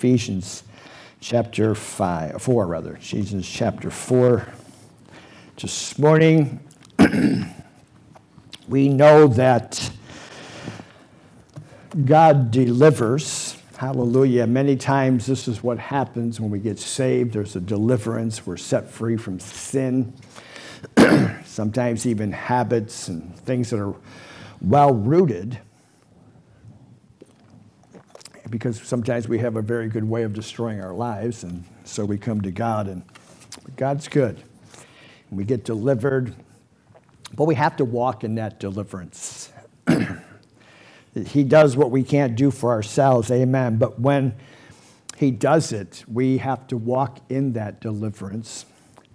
Ephesians chapter 5, 4 rather, Ephesians chapter 4. This morning, we know that God delivers. Hallelujah. Many times, this is what happens when we get saved. There's a deliverance. We're set free from sin. Sometimes, even habits and things that are well rooted. Because sometimes we have a very good way of destroying our lives, and so we come to God, and God's good. And We get delivered, but we have to walk in that deliverance. he does what we can't do for ourselves, amen. But when He does it, we have to walk in that deliverance.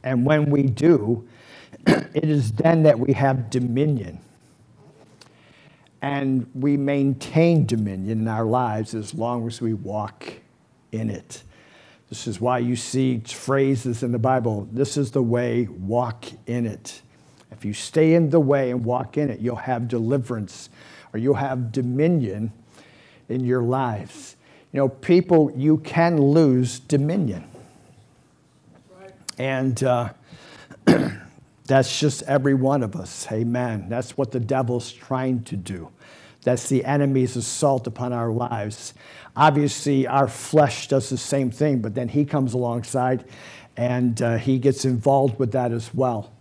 And when we do, it is then that we have dominion. And we maintain dominion in our lives as long as we walk in it. This is why you see phrases in the Bible this is the way, walk in it. If you stay in the way and walk in it, you'll have deliverance or you'll have dominion in your lives. You know, people, you can lose dominion. Right. And uh, that's just every one of us. Amen. That's what the devil's trying to do. That's the enemy's assault upon our lives. Obviously, our flesh does the same thing, but then he comes alongside and uh, he gets involved with that as well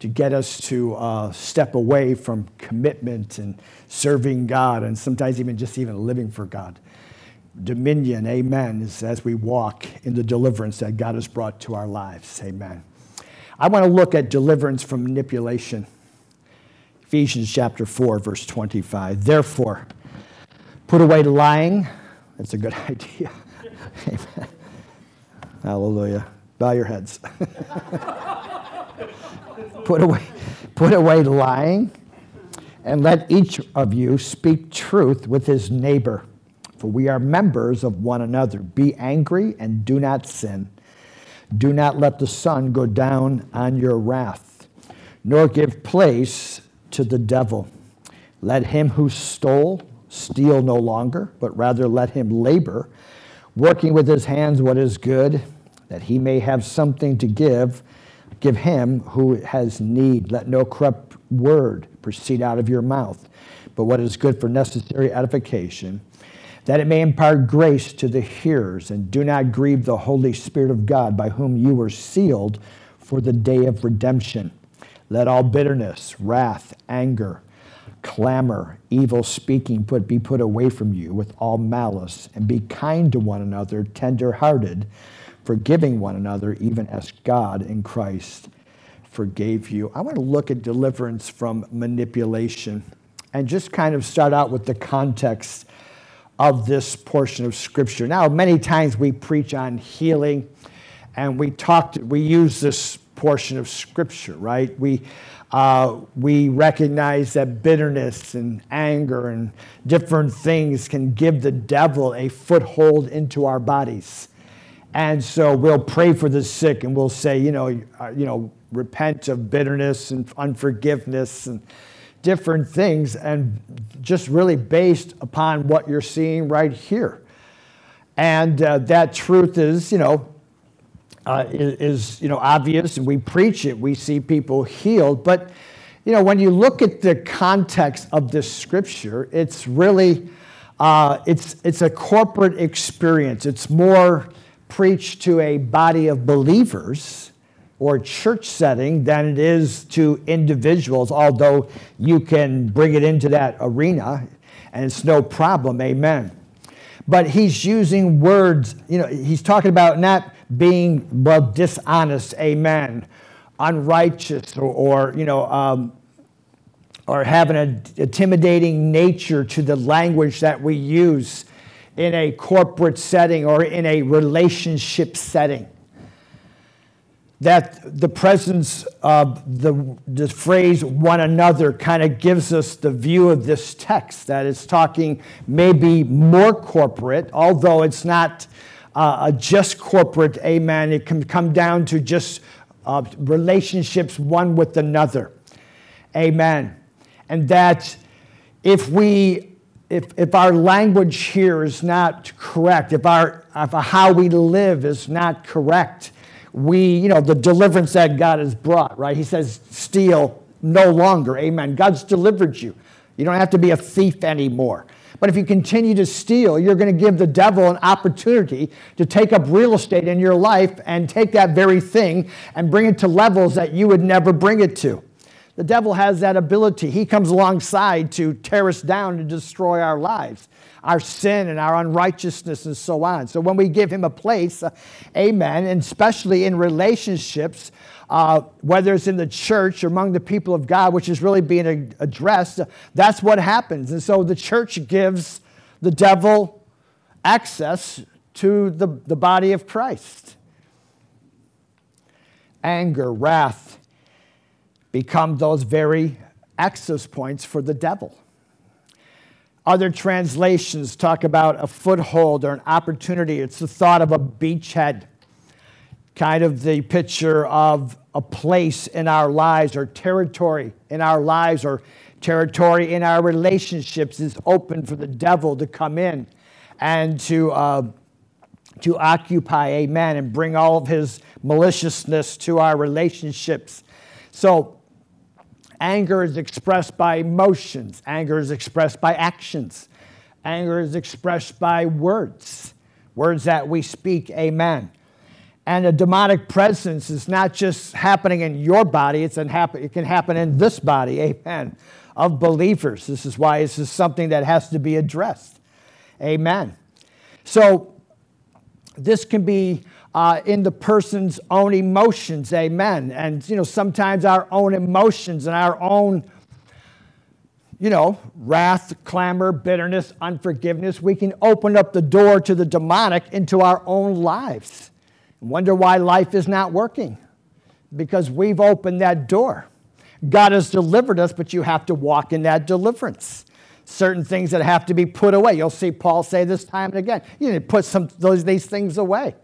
to get us to uh, step away from commitment and serving God, and sometimes even just even living for God. Dominion, amen, is as we walk in the deliverance that God has brought to our lives. Amen. I want to look at deliverance from manipulation. Ephesians chapter 4, verse 25. Therefore, put away lying. That's a good idea. Amen. Hallelujah. Bow your heads. put away, put away lying, and let each of you speak truth with his neighbor, for we are members of one another. Be angry and do not sin. Do not let the sun go down on your wrath, nor give place to the devil. Let him who stole steal no longer, but rather let him labor, working with his hands what is good, that he may have something to give. Give him who has need. Let no corrupt word proceed out of your mouth, but what is good for necessary edification, that it may impart grace to the hearers. And do not grieve the Holy Spirit of God, by whom you were sealed for the day of redemption. Let all bitterness, wrath, anger, clamor, evil speaking put, be put away from you with all malice, and be kind to one another, tender hearted, forgiving one another, even as God in Christ forgave you. I want to look at deliverance from manipulation and just kind of start out with the context of this portion of Scripture. Now, many times we preach on healing and we talked, we use this portion of Scripture, right? We, uh, we recognize that bitterness and anger and different things can give the devil a foothold into our bodies. And so we'll pray for the sick and we'll say, you know, uh, you know, repent of bitterness and unforgiveness and different things, and just really based upon what you're seeing right here. And uh, that truth is, you know, uh, is, you know, obvious, and we preach it. We see people healed, but you know, when you look at the context of this scripture, it's really uh, it's it's a corporate experience. It's more preached to a body of believers or church setting than it is to individuals. Although you can bring it into that arena, and it's no problem. Amen. But he's using words. You know, he's talking about not being well dishonest, amen, unrighteous, or, or you know, um, or having an intimidating nature to the language that we use in a corporate setting or in a relationship setting. That the presence of the, the phrase one another kind of gives us the view of this text that it's talking maybe more corporate, although it's not uh, just corporate amen. It can come down to just uh, relationships one with another. Amen. And that if we if, if our language here is not correct, if, our, if how we live is not correct, we, you know, the deliverance that God has brought, right? He says, steal no longer. Amen. God's delivered you. You don't have to be a thief anymore. But if you continue to steal, you're going to give the devil an opportunity to take up real estate in your life and take that very thing and bring it to levels that you would never bring it to. The devil has that ability. He comes alongside to tear us down and destroy our lives, our sin and our unrighteousness and so on. So when we give him a place, uh, amen, and especially in relationships, uh, whether it's in the church or among the people of God, which is really being addressed, uh, that's what happens. And so the church gives the devil access to the, the body of Christ. Anger, wrath, become those very access points for the devil. Other translations talk about a foothold or an opportunity. It's the thought of a beachhead, kind of the picture of a place in our lives or territory in our lives or territory in our relationships is open for the devil to come in and to, uh, to occupy, amen, and bring all of his maliciousness to our relationships. So, Anger is expressed by emotions, anger is expressed by actions, anger is expressed by words, words that we speak, amen. And a demonic presence is not just happening in your body, it's it can happen in this body, amen, of believers. This is why this is something that has to be addressed, amen. So, this can be uh, in the person's own emotions, amen. And, you know, sometimes our own emotions and our own, you know, wrath, clamor, bitterness, unforgiveness, we can open up the door to the demonic into our own lives. Wonder why life is not working. Because we've opened that door. God has delivered us, but you have to walk in that deliverance certain things that have to be put away. You'll see Paul say this time and again. You need to put some those these things away.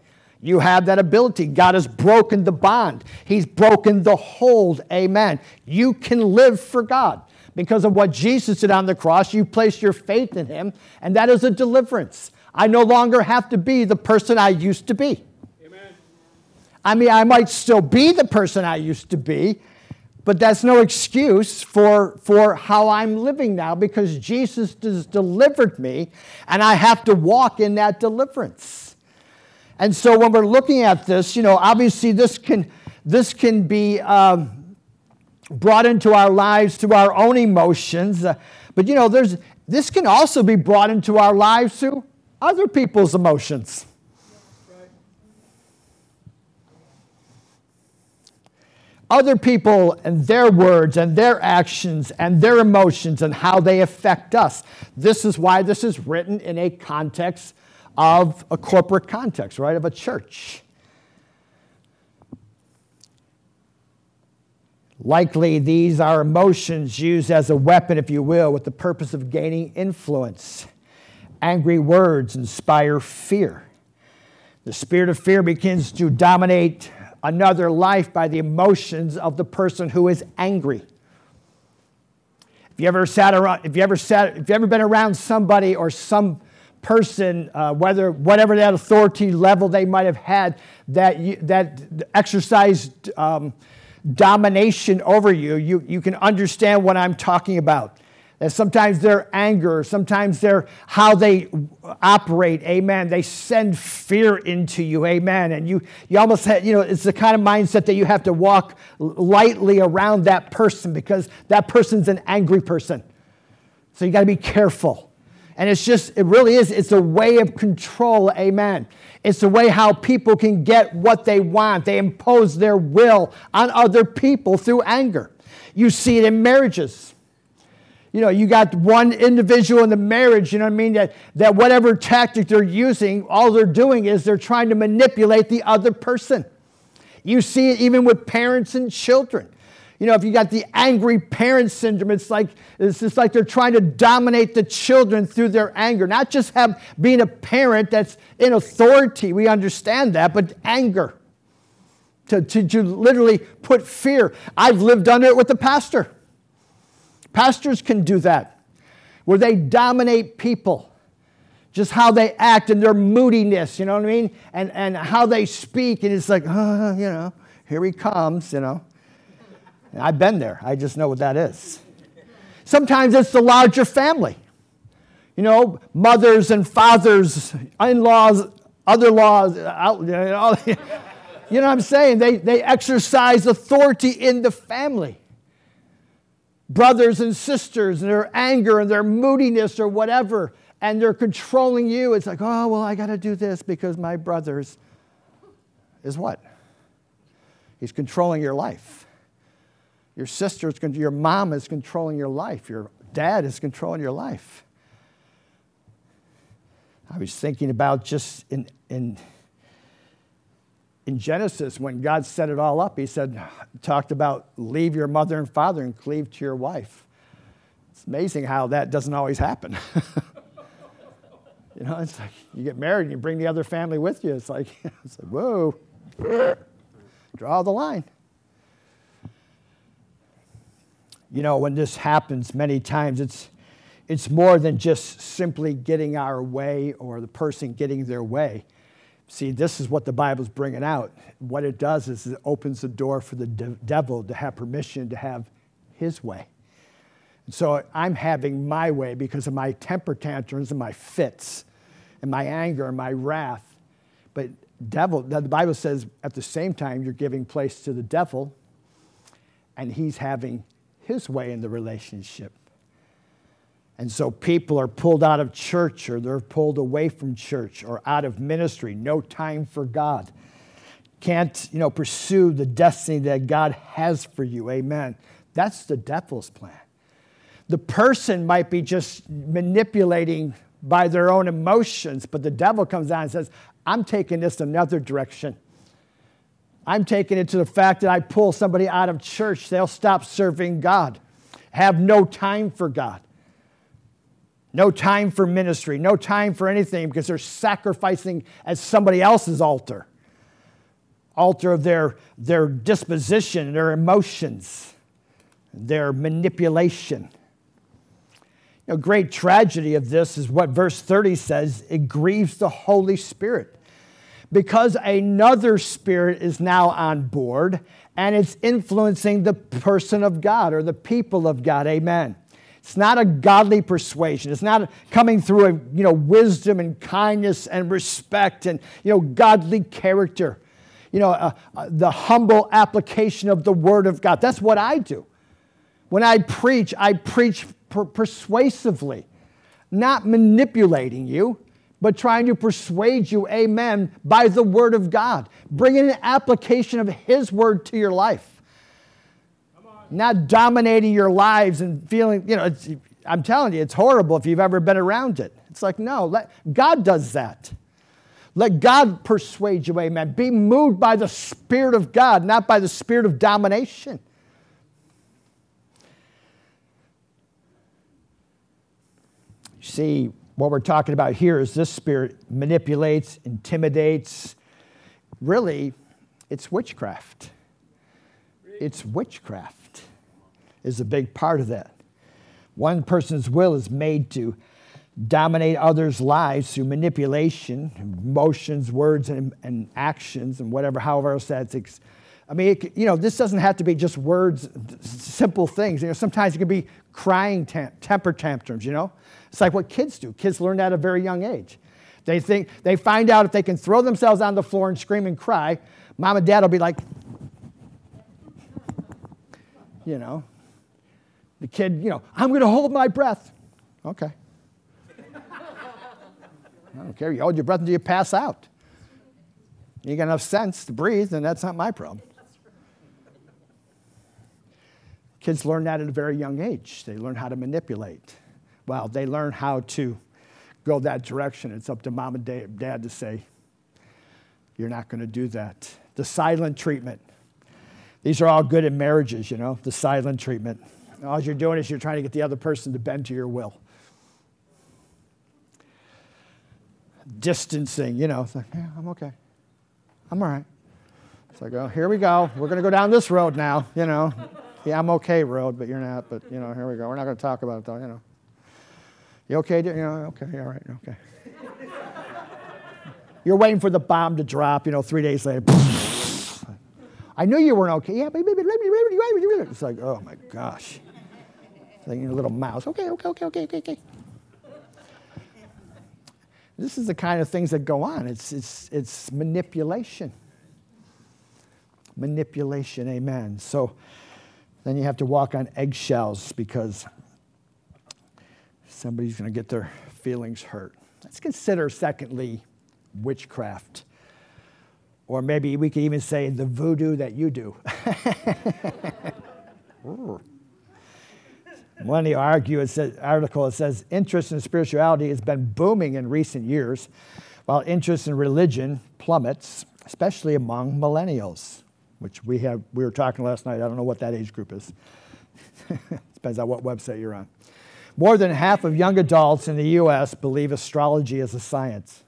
You have that ability. God has broken the bond, He's broken the hold. Amen. You can live for God. Because of what Jesus did on the cross, you place your faith in Him, and that is a deliverance. I no longer have to be the person I used to be. Amen. I mean, I might still be the person I used to be, but that's no excuse for, for how I'm living now because Jesus has delivered me, and I have to walk in that deliverance. And so when we're looking at this, you know, obviously this can, this can be um, brought into our lives through our own emotions. Uh, but, you know, there's, this can also be brought into our lives through other people's emotions. Other people and their words and their actions and their emotions and how they affect us. This is why this is written in a context of a corporate context, right? Of a church. Likely, these are emotions used as a weapon, if you will, with the purpose of gaining influence. Angry words inspire fear. The spirit of fear begins to dominate another life by the emotions of the person who is angry. If you ever sat around, if you ever sat, if you ever been around somebody or some person, uh, whether whatever that authority level they might have had, that that exercised um, domination over you, you, you can understand what I'm talking about. That sometimes their anger, sometimes their how they operate, amen. They send fear into you, amen. And you, you almost have, you know, it's the kind of mindset that you have to walk lightly around that person because that person's an angry person. So you got to be careful. And it's just, it really is, it's a way of control, amen. It's a way how people can get what they want. They impose their will on other people through anger. You see it in marriages. You know, you got one individual in the marriage, you know what I mean, that, that whatever tactic they're using, all they're doing is they're trying to manipulate the other person. You see it even with parents and children. You know, if you got the angry parent syndrome, it's like it's just like they're trying to dominate the children through their anger. Not just have being a parent that's in authority, we understand that, but anger. To, to, to literally put fear. I've lived under it with the pastor. Pastors can do that. where they dominate people. Just how they act and their moodiness, you know what I mean? And, and how they speak, and it's like, oh, you know, here he comes, you know. I've been there, I just know what that is. Sometimes it's the larger family. You know, mothers and fathers, in laws, other laws, out, you know, you know what I'm saying? They, they exercise authority in the family brothers and sisters and their anger and their moodiness or whatever, and they're controlling you. It's like, oh, well, I got to do this because my brother's is what? He's controlling your life. Your sister is, your mom is controlling your life. Your dad is controlling your life. I was thinking about just in, in in Genesis, when God set it all up, he said, talked about leave your mother and father and cleave to your wife. It's amazing how that doesn't always happen. you know, it's like you get married and you bring the other family with you. It's like, it's like whoa, draw the line. You know, when this happens many times, it's, it's more than just simply getting our way or the person getting their way See, this is what the Bible's bringing out. What it does is it opens the door for the de- devil to have permission to have his way. And so I'm having my way because of my temper tantrums and my fits and my anger and my wrath. But devil, the Bible says at the same time you're giving place to the devil and he's having his way in the relationship. And so people are pulled out of church or they're pulled away from church or out of ministry, no time for God. Can't, you know, pursue the destiny that God has for you. Amen. That's the devil's plan. The person might be just manipulating by their own emotions, but the devil comes out and says, I'm taking this another direction. I'm taking it to the fact that I pull somebody out of church, they'll stop serving God, have no time for God. No time for ministry, no time for anything because they're sacrificing at somebody else's altar. Altar of their, their disposition, their emotions, their manipulation. Know, great tragedy of this is what verse 30 says it grieves the Holy Spirit because another spirit is now on board and it's influencing the person of God or the people of God. Amen. It's not a godly persuasion. It's not coming through a, you know, wisdom and kindness and respect and you know, godly character. You know, uh, uh, the humble application of the Word of God. That's what I do. When I preach, I preach per- persuasively, not manipulating you, but trying to persuade you, amen, by the Word of God. Bringing an application of His Word to your life not dominating your lives and feeling, you know, I'm telling you, it's horrible if you've ever been around it. It's like, no, let, God does that. Let God persuade you, amen. Be moved by the Spirit of God, not by the spirit of domination. See, what we're talking about here is this spirit manipulates, intimidates. Really, it's witchcraft. It's witchcraft is a big part of that. One person's will is made to dominate others' lives through manipulation, emotions, words, and, and actions, and whatever, however else that's. Ex- I mean, it, you know, this doesn't have to be just words, simple things. You know, sometimes it can be crying temper tantrums. You know, it's like what kids do. Kids learn that at a very young age. They think they find out if they can throw themselves on the floor and scream and cry, mom and dad will be like, you know, the kid, you know, I'm going to hold my breath. Okay. I don't care. You hold your breath until you pass out. You got enough sense to breathe, and that's not my problem. Kids learn that at a very young age. They learn how to manipulate. Well, they learn how to go that direction. It's up to mom and dad to say, you're not going to do that. The silent treatment. These are all good in marriages, you know, the silent treatment. All you're doing is you're trying to get the other person to bend to your will. Distancing, you know, it's like, yeah, I'm okay. I'm all right. It's like, oh, here we go. We're going to go down this road now, you know. Yeah, I'm okay road, but you're not. But, you know, here we go. We're not going to talk about it, though, you know. You okay? You know, okay, all right, okay. You're waiting for the bomb to drop, you know, three days later. I knew you weren't okay. Yeah, baby, it's like, oh my gosh. Like your little mouse. Okay, okay, okay, okay, okay, okay. This is the kind of things that go on. It's, it's, it's manipulation. Manipulation, amen. So then you have to walk on eggshells because somebody's going to get their feelings hurt. Let's consider, secondly, witchcraft. Or maybe we could even say the voodoo that you do. One argue, it says, article it says interest in spirituality has been booming in recent years, while interest in religion plummets, especially among millennials, which we have. We were talking last night. I don't know what that age group is. Depends on what website you're on. More than half of young adults in the U.S. believe astrology is a science.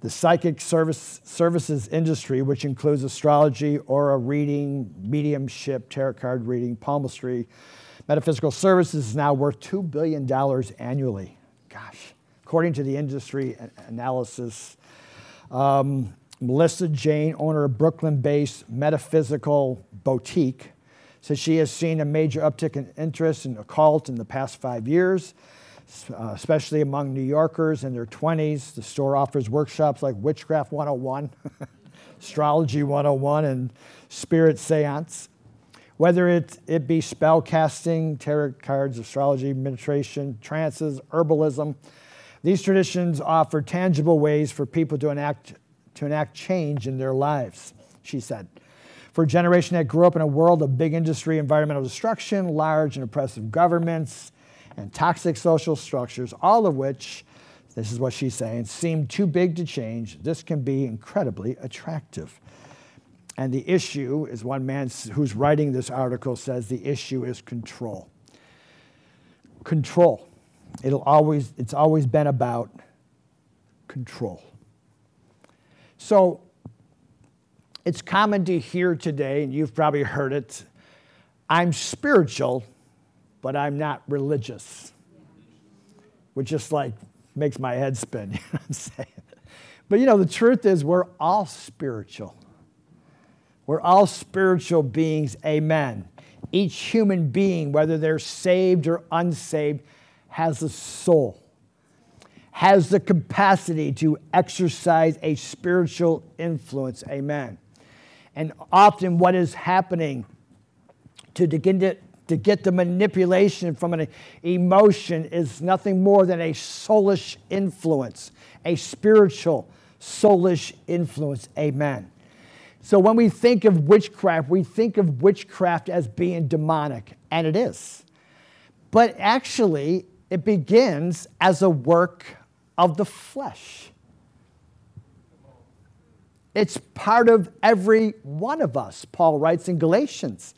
The psychic service, services industry, which includes astrology, aura reading, mediumship, tarot card reading, palmistry, metaphysical services, is now worth $2 billion annually. Gosh. According to the industry analysis, um, Melissa Jayne, owner of Brooklyn based Metaphysical Boutique, says she has seen a major uptick in interest in occult in the past five years uh, especially among New Yorkers in their 20s. The store offers workshops like Witchcraft 101, Astrology 101, and Spirit Seance. Whether it, it be spell casting, tarot cards, astrology, meditation, trances, herbalism, these traditions offer tangible ways for people to enact, to enact change in their lives, she said. For a generation that grew up in a world of big industry, environmental destruction, large and oppressive governments, and toxic social structures, all of which, this is what she's saying, seem too big to change, this can be incredibly attractive. And the issue is one man who's writing this article says the issue is control. Control. It'll always, it's always been about control. So it's common to hear today, and you've probably heard it I'm spiritual, but I'm not religious, which just like makes my head spin. You know what I'm saying? But you know, the truth is, we're all spiritual. We're all spiritual beings, amen. Each human being, whether they're saved or unsaved, has a soul, has the capacity to exercise a spiritual influence, amen. And often, what is happening to begin to to get the manipulation from an emotion is nothing more than a soulish influence, a spiritual soulish influence. Amen. So when we think of witchcraft, we think of witchcraft as being demonic, and it is. But actually, it begins as a work of the flesh. It's part of every one of us, Paul writes in Galatians.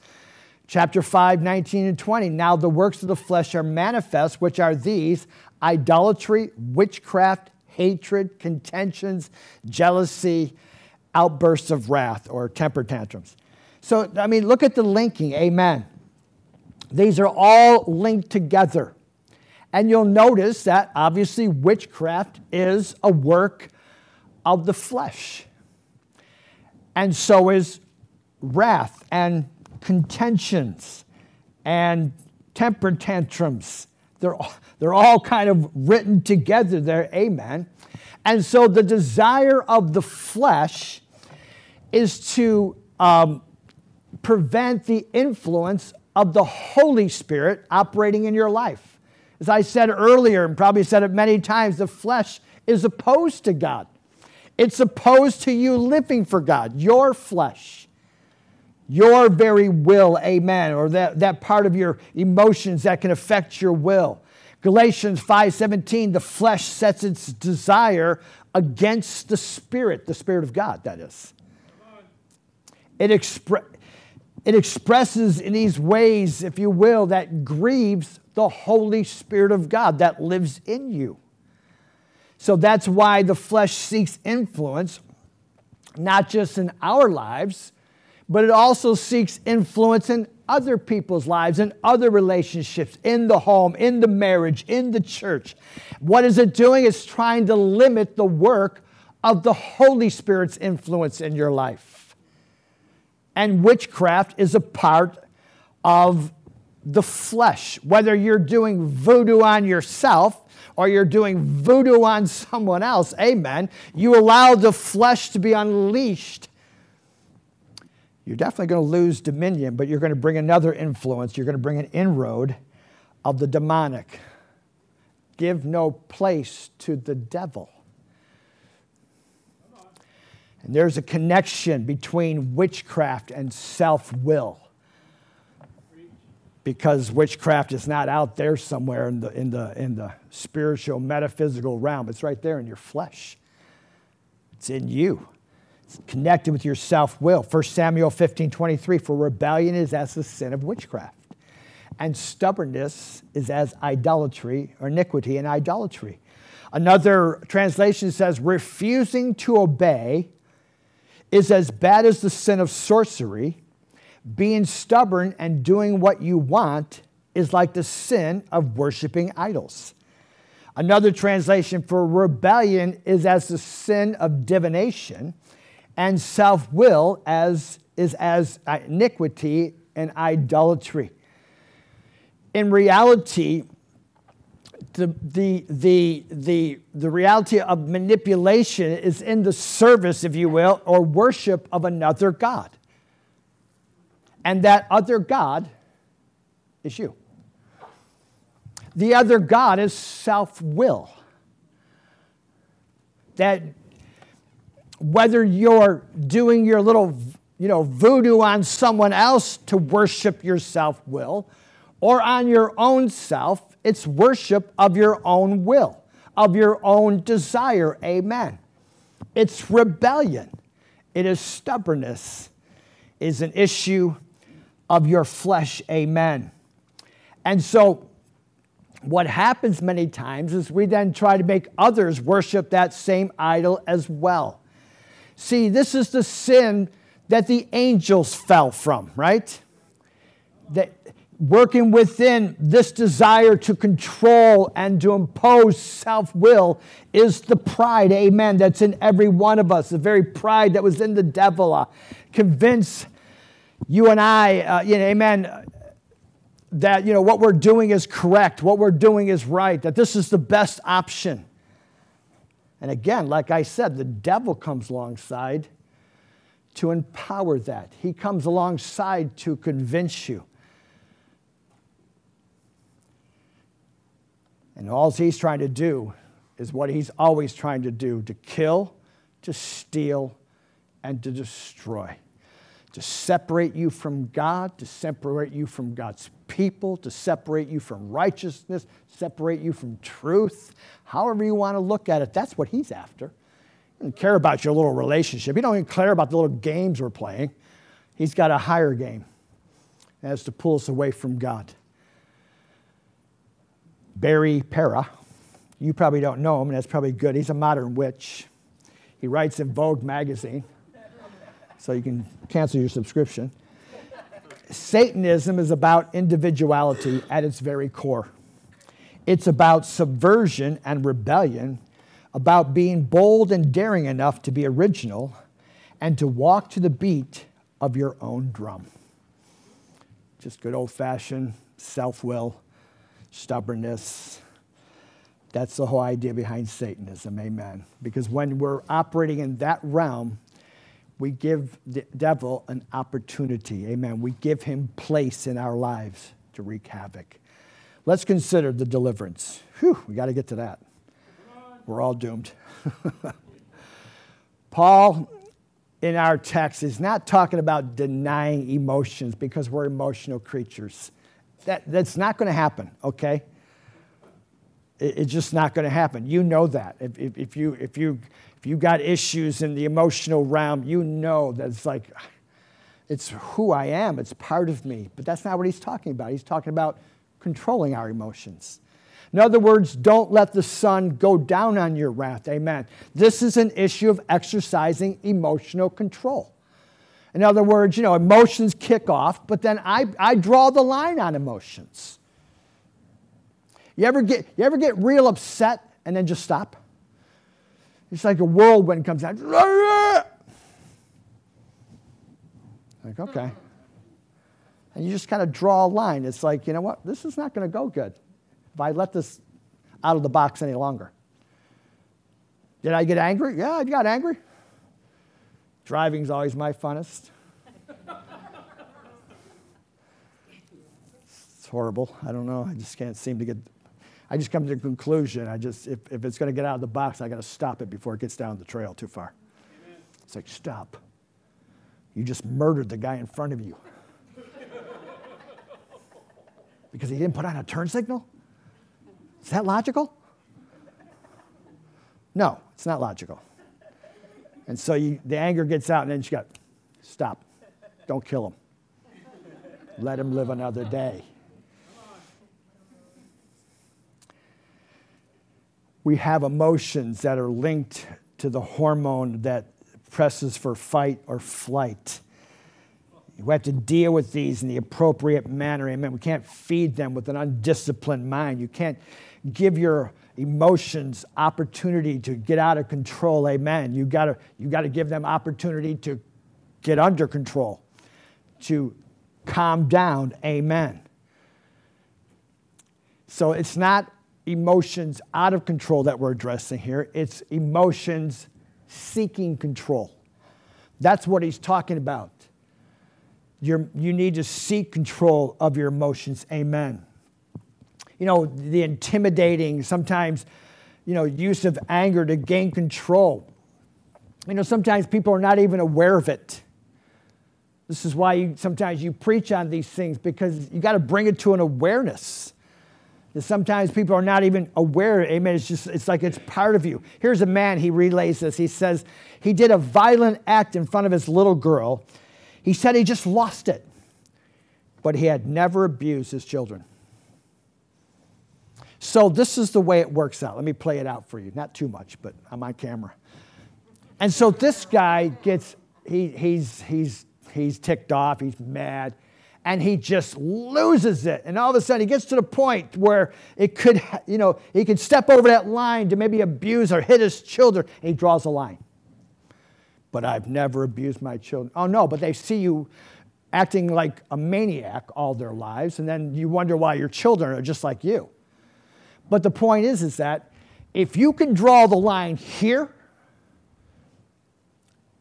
Chapter 5, 19 and 20. Now the works of the flesh are manifest, which are these idolatry, witchcraft, hatred, contentions, jealousy, outbursts of wrath, or temper tantrums. So, I mean, look at the linking. Amen. These are all linked together. And you'll notice that obviously witchcraft is a work of the flesh. And so is wrath and contentions and temper tantrums. They're all, they're all kind of written together there, amen. And so the desire of the flesh is to um, prevent the influence of the Holy Spirit operating in your life. As I said earlier, and probably said it many times, the flesh is opposed to God. It's opposed to you living for God, your flesh your very will, amen, or that, that part of your emotions that can affect your will. Galatians 5:17, the flesh sets its desire against the spirit, the spirit of God, that is. It, expre- it expresses in these ways, if you will, that grieves the Holy Spirit of God that lives in you. So that's why the flesh seeks influence, not just in our lives, but it also seeks influence in other people's lives, in other relationships, in the home, in the marriage, in the church. What is it doing? It's trying to limit the work of the Holy Spirit's influence in your life. And witchcraft is a part of the flesh. Whether you're doing voodoo on yourself or you're doing voodoo on someone else, amen, you allow the flesh to be unleashed you're definitely going to lose dominion, but you're going to bring another influence. You're going to bring an inroad of the demonic. Give no place to the devil. And there's a connection between witchcraft and self will. Because witchcraft is not out there somewhere in the, in, the, in the spiritual, metaphysical realm. It's right there in your flesh, it's in you It's connected with your self will. 1 Samuel 15 23, for rebellion is as the sin of witchcraft, and stubbornness is as idolatry or iniquity and idolatry. Another translation says, refusing to obey is as bad as the sin of sorcery. Being stubborn and doing what you want is like the sin of worshiping idols. Another translation for rebellion is as the sin of divination and self will as, is as iniquity and idolatry. In reality, the, the, the, the, the reality of manipulation is in the service, if you will, or worship of another God. And that other God is you. The other God is self will. That whether you're doing your little you know voodoo on someone else to worship your self will or on your own self it's worship of your own will of your own desire amen it's rebellion it is stubbornness it is an issue of your flesh amen and so what happens many times is we then try to make others worship that same idol as well See, this is the sin that the angels fell from, right? That working within this desire to control and to impose self will is the pride, amen, that's in every one of us, the very pride that was in the devil. Uh, convince you and I, uh, you know, amen, that you know what we're doing is correct, what we're doing is right, that this is the best option. And again, like I said, the devil comes alongside to empower that. He comes alongside to convince you. And all he's trying to do is what he's always trying to do to kill, to steal, and to destroy to separate you from God, to separate you from God's people, to separate you from righteousness, separate you from truth. However, you want to look at it, that's what He's after. He doesn't care about your little relationship. He don't even care about the little games we're playing. He's got a higher game as to pull us away from God. Barry Pera, you probably don't know him, and that's probably good. He's a modern witch. He writes in Vogue magazine so you can cancel your subscription. Satanism is about individuality at its very core. It's about subversion and rebellion, about being bold and daring enough to be original and to walk to the beat of your own drum. Just good old fashioned self will, stubbornness. That's the whole idea behind Satanism, amen. Because when we're operating in that realm, we give the devil an opportunity. Amen. We give him place in our lives to wreak havoc. Let's consider the deliverance. Whew, we got to get to that. We're all doomed. Paul, in our text, is not talking about denying emotions because we're emotional creatures. That, that's not going to happen, okay? It, it's just not going to happen. You know that. If, if, if, you, if you if you've got issues in the emotional realm, you know that it's like, it's who I am, it's part of me. But that's not what he's talking about. He's talking about controlling our emotions. In other words, don't let the sun go down on your wrath. Amen. This is an issue of exercising emotional control. In other words, you know, emotions kick off, but then I, I draw the line on emotions. You ever, get, you ever get real upset and then just stop? It's like a whirlwind comes out. Like, okay. And you just kind of draw a line. It's like, you know what? This is not going to go good if I let this out of the box any longer. Did I get angry? Yeah, I got angry. Driving's always my funnest. it's horrible. I don't know. I just can't seem to get. I just come to the conclusion. I just, if, if it's going to get out of the box, I got to stop it before it gets down the trail too far. Amen. It's like, stop. You just murdered the guy in front of you. because he didn't put on a turn signal? Is that logical? No, it's not logical. And so you, the anger gets out, and then you got, stop. Don't kill him. Let him live another day. We have emotions that are linked to the hormone that presses for fight or flight. We have to deal with these in the appropriate manner. Amen. We can't feed them with an undisciplined mind. You can't give your emotions opportunity to get out of control. Amen. You gotta, you gotta give them opportunity to get under control, to calm down. Amen. So it's not emotions out of control that we're addressing here, it's emotions seeking control. That's what he's talking about. You're, you need to seek control of your emotions. Amen you know, the intimidating, sometimes, you know, use of anger to gain control. You know, sometimes people are not even aware of it. This is why you, sometimes you preach on these things because you got to bring it to an awareness. And sometimes people are not even aware. Amen. It's just it's like it's part of you. Here's a man. He relays this. He says he did a violent act in front of his little girl. He said he just lost it, but he had never abused his children. So this is the way it works out. Let me play it out for you. Not too much, but I'm on camera. And so this guy gets, he, he's, he's, he's ticked off, he's mad, and he just loses it. And all of a sudden he gets to the point where it could, you know, he could step over that line to maybe abuse or hit his children, he draws a line. But I've never abused my children. Oh no, but they see you acting like a maniac all their lives, and then you wonder why your children are just like you. But the point is, is that if you can draw the line here,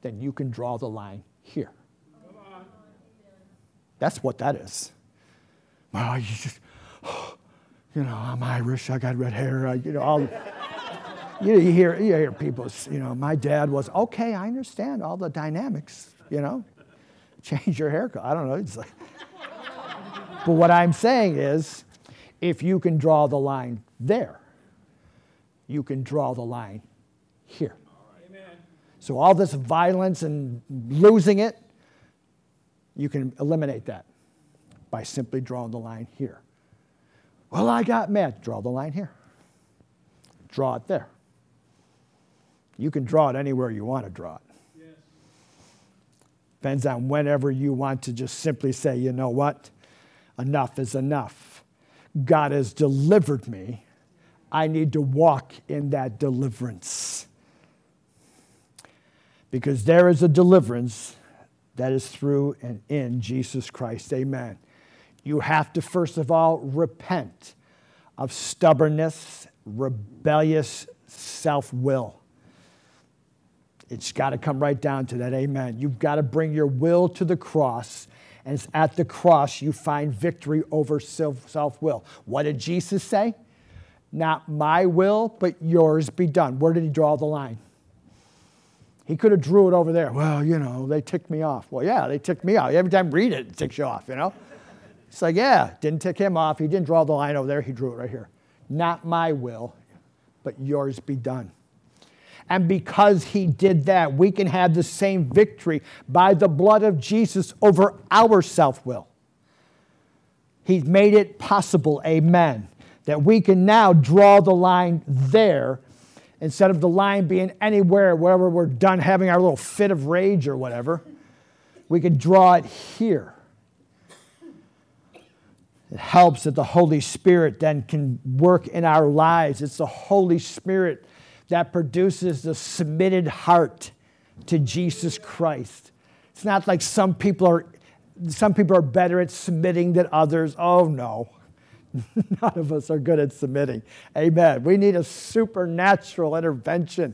then you can draw the line here. That's what that is. Well, you just, you know, I'm Irish. I got red hair. I, you know, all. you, you hear, you hear people, you know, my dad was okay. I understand all the dynamics. You know, change your haircut. I don't know. It's like, but what I'm saying is, if you can draw the line there. You can draw the line here. So, all this violence and losing it, you can eliminate that by simply drawing the line here. Well, I got mad. Draw the line here. Draw it there. You can draw it anywhere you want to draw it. Yes. Depends on whenever you want to just simply say, you know what? Enough is enough. God has delivered me I need to walk in that deliverance. Because there is a deliverance that is through and in Jesus Christ. Amen. You have to, first of all, repent of stubbornness, rebellious self will. It's got to come right down to that. Amen. You've got to bring your will to the cross. And it's at the cross you find victory over self will. What did Jesus say? Not my will, but yours be done. Where did he draw the line? He could have drew it over there. Well, you know, they ticked me off. Well, yeah, they ticked me off. Every time I read it, it ticks you off, you know? It's like, yeah, didn't tick him off. He didn't draw the line over there. He drew it right here. Not my will, but yours be done. And because he did that, we can have the same victory by the blood of Jesus over our self will. He's made it possible. Amen that we can now draw the line there instead of the line being anywhere wherever we're done having our little fit of rage or whatever. We could draw it here. It helps that the Holy Spirit then can work in our lives. It's the Holy Spirit that produces the submitted heart to Jesus Christ. It's not like some people are some people are better at submitting than others. Oh no. None of us are good at submitting. Amen. We need a supernatural intervention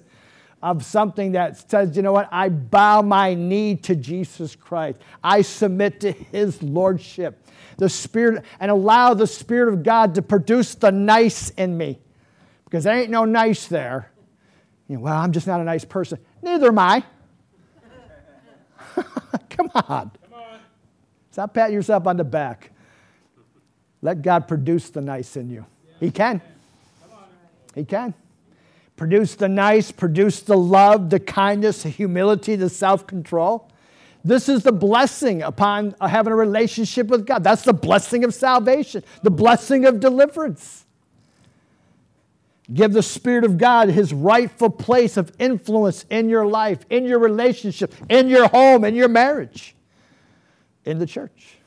of something that says, you know what, I bow my knee to Jesus Christ. I submit to his lordship. The Spirit, and allow the Spirit of God to produce the nice in me. Because there ain't no nice there. You know, well, I'm just not a nice person. Neither am I. Come on. Come on. Stop patting yourself on the back. Let God produce the nice in you. He can. He can. Produce the nice, produce the love, the kindness, the humility, the self control. This is the blessing upon having a relationship with God. That's the blessing of salvation, the blessing of deliverance. Give the Spirit of God his rightful place of influence in your life, in your relationship, in your home, in your marriage, in the church.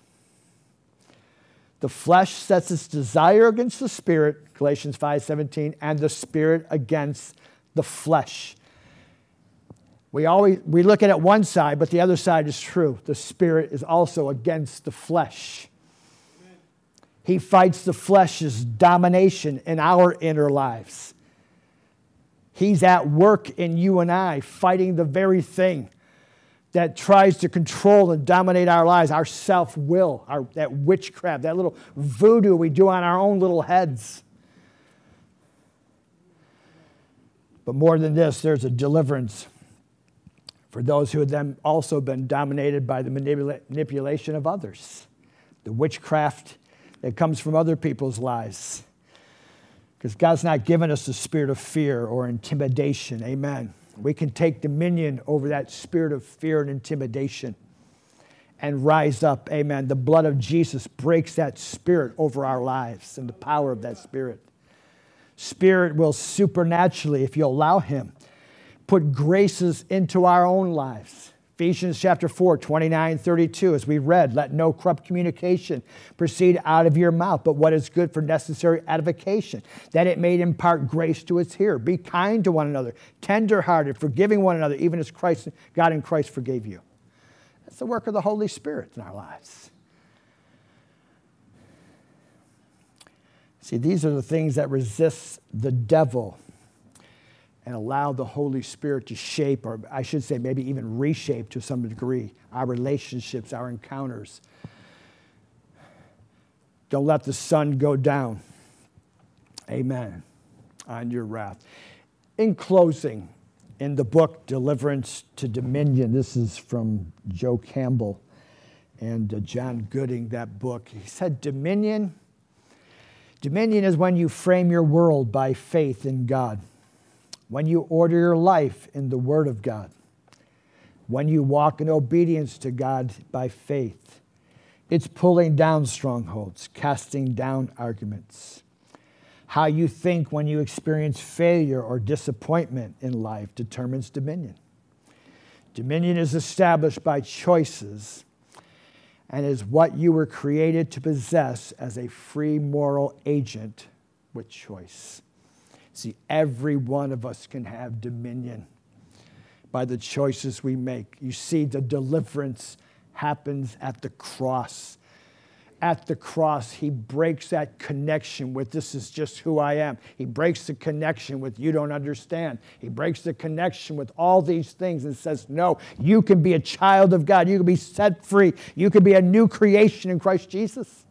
The flesh sets its desire against the spirit, Galatians 5:17, and the spirit against the flesh. We always we look at it one side, but the other side is true. The spirit is also against the flesh. He fights the flesh's domination in our inner lives. He's at work in you and I, fighting the very thing that tries to control and dominate our lives, our self will, our, that witchcraft, that little voodoo we do on our own little heads. But more than this, there's a deliverance for those who have then also been dominated by the manipula- manipulation of others, the witchcraft that comes from other people's lives. Because God's not given us a spirit of fear or intimidation. Amen. We can take dominion over that spirit of fear and intimidation and rise up. Amen. The blood of Jesus breaks that spirit over our lives and the power of that spirit. Spirit will supernaturally, if you allow Him, put graces into our own lives Ephesians chapter 4, 29, 32, as we read, let no corrupt communication proceed out of your mouth, but what is good for necessary edification, that it may impart grace to its hearer. Be kind to one another, tenderhearted, forgiving one another, even as Christ, God in Christ forgave you. That's the work of the Holy Spirit in our lives. See, these are the things that resist the devil and allow the Holy Spirit to shape, or I should say, maybe even reshape to some degree, our relationships, our encounters. Don't let the sun go down. Amen. On your wrath. In closing, in the book Deliverance to Dominion, this is from Joe Campbell and uh, John Gooding, that book. He said, Dominion. Dominion is when you frame your world by faith in God when you order your life in the Word of God, when you walk in obedience to God by faith. It's pulling down strongholds, casting down arguments. How you think when you experience failure or disappointment in life determines dominion. Dominion is established by choices and is what you were created to possess as a free moral agent with choice. See, every one of us can have dominion by the choices we make. You see, the deliverance happens at the cross. At the cross, he breaks that connection with this is just who I am. He breaks the connection with you don't understand. He breaks the connection with all these things and says, No, you can be a child of God. You can be set free. You can be a new creation in Christ Jesus.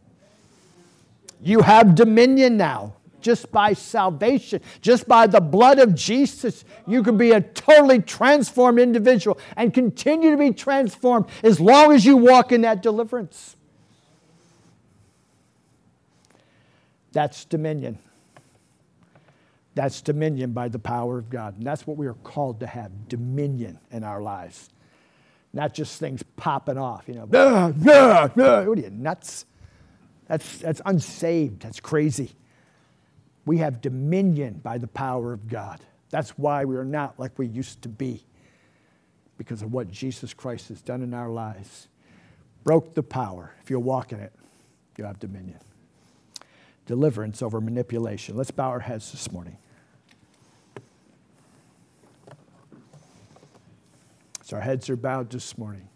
You have dominion now just by salvation, just by the blood of Jesus, you can be a totally transformed individual and continue to be transformed as long as you walk in that deliverance. That's dominion. That's dominion by the power of God. And that's what we are called to have dominion in our lives. Not just things popping off, you know. What are you, nuts? That's, that's unsaved. That's crazy. We have dominion by the power of God. That's why we are not like we used to be. because of what Jesus Christ has done in our lives. Broke the power. If you'll walk in it, you have dominion. Deliverance over manipulation. Let's bow our heads this morning. So our heads are bowed this morning.